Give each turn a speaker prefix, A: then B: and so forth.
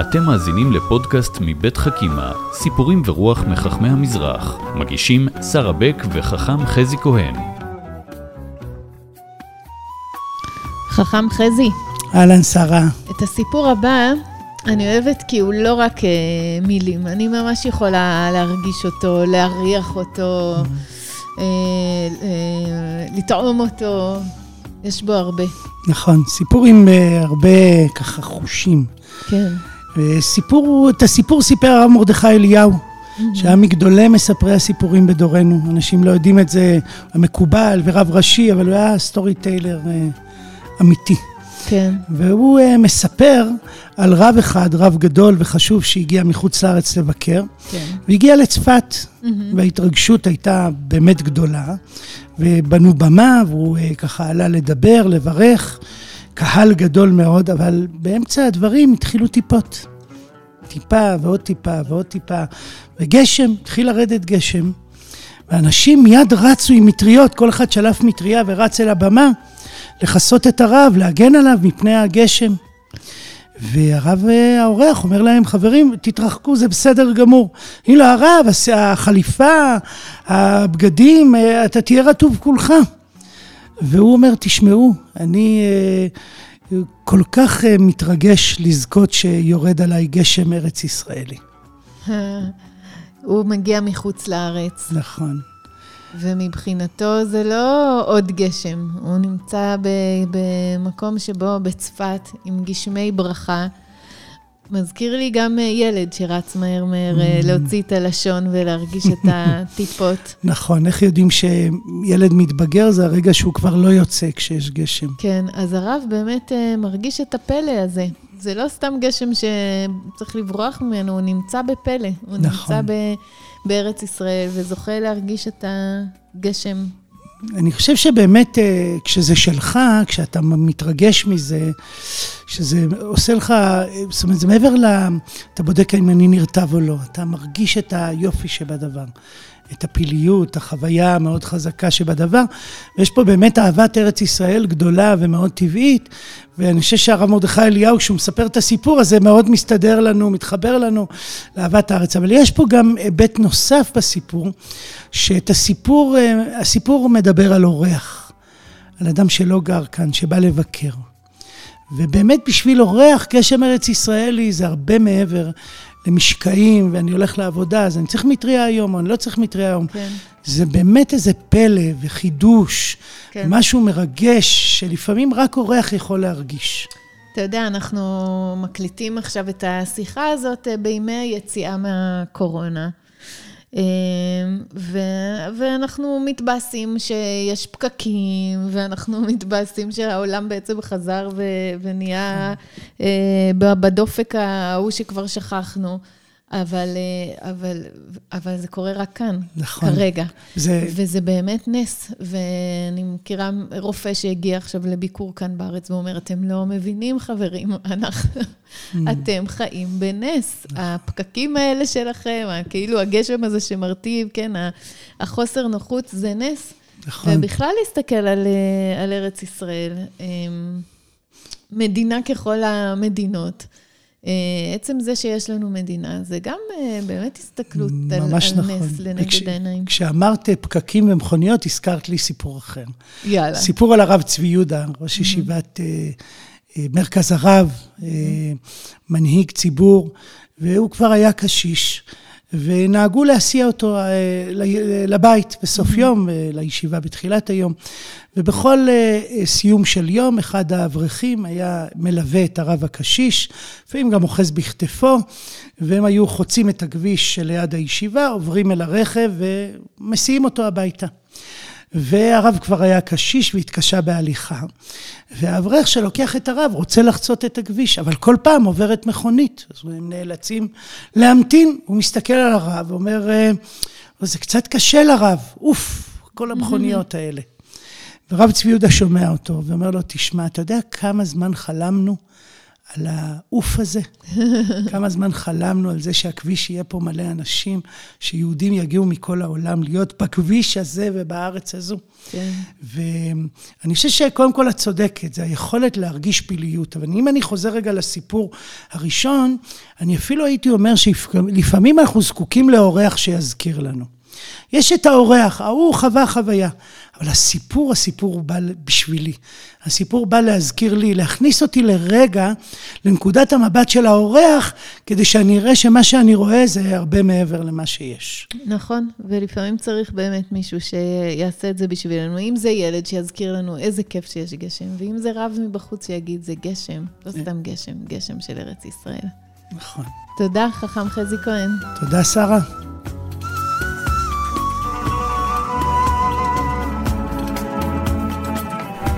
A: אתם מאזינים לפודקאסט מבית חכימה, סיפורים ורוח מחכמי המזרח. מגישים שרה בק וחכם חזי כהן.
B: חכם חזי,
C: אהלן, שרה.
B: את הסיפור הבא אני אוהבת כי הוא לא רק אה, מילים, אני ממש יכולה להרגיש אותו, להריח אותו, אה, אה, לטעום אותו, יש בו הרבה.
C: נכון, סיפור עם אה, הרבה ככה חושים.
B: כן.
C: סיפור, את הסיפור סיפר הרב מרדכי אליהו, שהיה מגדולי מספרי הסיפורים בדורנו. אנשים לא יודעים את זה, המקובל ורב ראשי, אבל הוא היה סטורי טיילר אה, אמיתי.
B: כן.
C: והוא uh, מספר על רב אחד, רב גדול וחשוב, שהגיע מחוץ לארץ לבקר.
B: כן.
C: והגיע לצפת, mm-hmm. וההתרגשות הייתה באמת גדולה. ובנו במה, והוא uh, ככה עלה לדבר, לברך. קהל גדול מאוד, אבל באמצע הדברים התחילו טיפות. טיפה ועוד טיפה ועוד טיפה. וגשם, התחיל לרדת גשם. ואנשים מיד רצו עם מטריות, כל אחד שלף מטריה ורץ אל הבמה. לכסות את הרב, להגן עליו מפני הגשם. והרב אה, האורח אומר להם, חברים, תתרחקו, זה בסדר גמור. הנה הרב, החליפה, הבגדים, אה, אתה תהיה רטוב כולך. והוא אומר, תשמעו, אני אה, כל כך מתרגש לזכות שיורד עליי גשם ארץ ישראלי.
B: הוא מגיע מחוץ לארץ.
C: נכון.
B: ומבחינתו זה לא עוד גשם, הוא נמצא במקום שבו בצפת עם גשמי ברכה. מזכיר לי גם אה, ילד שרץ מהר מהר אה, mm. להוציא את הלשון ולהרגיש את הטיפות.
C: נכון, איך יודעים שילד מתבגר זה הרגע שהוא כבר לא יוצא כשיש גשם.
B: כן, אז הרב באמת אה, מרגיש את הפלא הזה. זה לא סתם גשם שצריך לברוח ממנו, הוא נמצא בפלא. הוא נכון. נמצא ב... בארץ ישראל, וזוכה להרגיש את הגשם.
C: אני חושב שבאמת, כשזה שלך, כשאתה מתרגש מזה, שזה עושה לך, זאת אומרת, זה מעבר ל... אתה בודק אם אני נרטב או לא, אתה מרגיש את היופי שבדבר. את הפיליות, החוויה המאוד חזקה שבדבר. ויש פה באמת אהבת ארץ ישראל גדולה ומאוד טבעית, ואני חושב שהרב מרדכי אליהו, כשהוא מספר את הסיפור הזה, מאוד מסתדר לנו, מתחבר לנו לאהבת הארץ. אבל יש פה גם היבט נוסף בסיפור, שאת הסיפור, הסיפור מדבר על אורח, על אדם שלא גר כאן, שבא לבקר. ובאמת בשביל אורח, גשם ארץ ישראלי זה הרבה מעבר למשקעים, ואני הולך לעבודה, אז אני צריך מטריה היום, או אני לא צריך מטריה היום. כן. זה באמת איזה פלא וחידוש, כן. משהו מרגש, שלפעמים רק אורח יכול להרגיש.
B: אתה יודע, אנחנו מקליטים עכשיו את השיחה הזאת אה, בימי היציאה מהקורונה. ו- ואנחנו מתבאסים שיש פקקים, ואנחנו מתבאסים שהעולם בעצם חזר ו- ונהיה. אה, בדופק ההוא שכבר שכחנו. אבל, אה, אבל, אבל זה קורה רק כאן, נכון. כרגע. זה... וזה באמת נס. ואני מכירה רופא שהגיע עכשיו לביקור כאן בארץ ואומר, אתם לא מבינים, חברים, אנחנו, mm. אתם חיים בנס. הפקקים האלה שלכם, כאילו הגשם הזה שמרטיב, כן, החוסר נוחות, זה נס. נכון. ובכלל להסתכל על, אה, על ארץ ישראל, אמ, מדינה ככל המדינות. אה, עצם זה שיש לנו מדינה, זה גם אה, באמת הסתכלות על, על נכון. נס לנגד וכש, העיניים.
C: כשאמרת פקקים ומכוניות, הזכרת לי סיפור אחר.
B: יאללה.
C: סיפור על הרב צבי יהודה, ראש mm-hmm. ישיבת אה, אה, מרכז הרב, mm-hmm. אה, מנהיג ציבור, והוא כבר היה קשיש. ונהגו להסיע אותו אה, לבית בסוף mm-hmm. יום, אה, לישיבה בתחילת היום. ובכל אה, סיום של יום, אחד האברכים היה מלווה את הרב הקשיש, לפעמים גם אוחז בכתפו, והם היו חוצים את הכביש שליד הישיבה, עוברים אל הרכב ומסיעים אותו הביתה. והרב כבר היה קשיש והתקשה בהליכה. והאברך שלוקח את הרב רוצה לחצות את הכביש, אבל כל פעם עוברת מכונית, אז הם נאלצים להמתין. הוא מסתכל על הרב ואומר, אה, זה קצת קשה לרב, אוף, כל המכוניות האלה. ורב צבי יהודה שומע אותו ואומר לו, תשמע, אתה יודע כמה זמן חלמנו על העוף הזה. כמה זמן חלמנו על זה שהכביש יהיה פה מלא אנשים, שיהודים יגיעו מכל העולם להיות בכביש הזה ובארץ הזו. כן. ואני חושב שקודם כל את צודקת, זה היכולת להרגיש פיליות. אבל אם אני חוזר רגע לסיפור הראשון, אני אפילו הייתי אומר שלפעמים אנחנו זקוקים לאורח שיזכיר לנו. יש את האורח, ההוא חווה חוויה. אבל הסיפור, הסיפור בא בשבילי. הסיפור בא להזכיר לי, להכניס אותי לרגע לנקודת המבט של האורח, כדי שאני אראה שמה שאני רואה זה הרבה מעבר למה שיש.
B: נכון, ולפעמים צריך באמת מישהו שיעשה את זה בשבילנו. אם זה ילד שיזכיר לנו איזה כיף שיש גשם, ואם זה רב מבחוץ שיגיד זה גשם, לא. סתם גשם, גשם של ארץ ישראל.
C: נכון.
B: תודה, חכם חזי כהן.
C: תודה, שרה.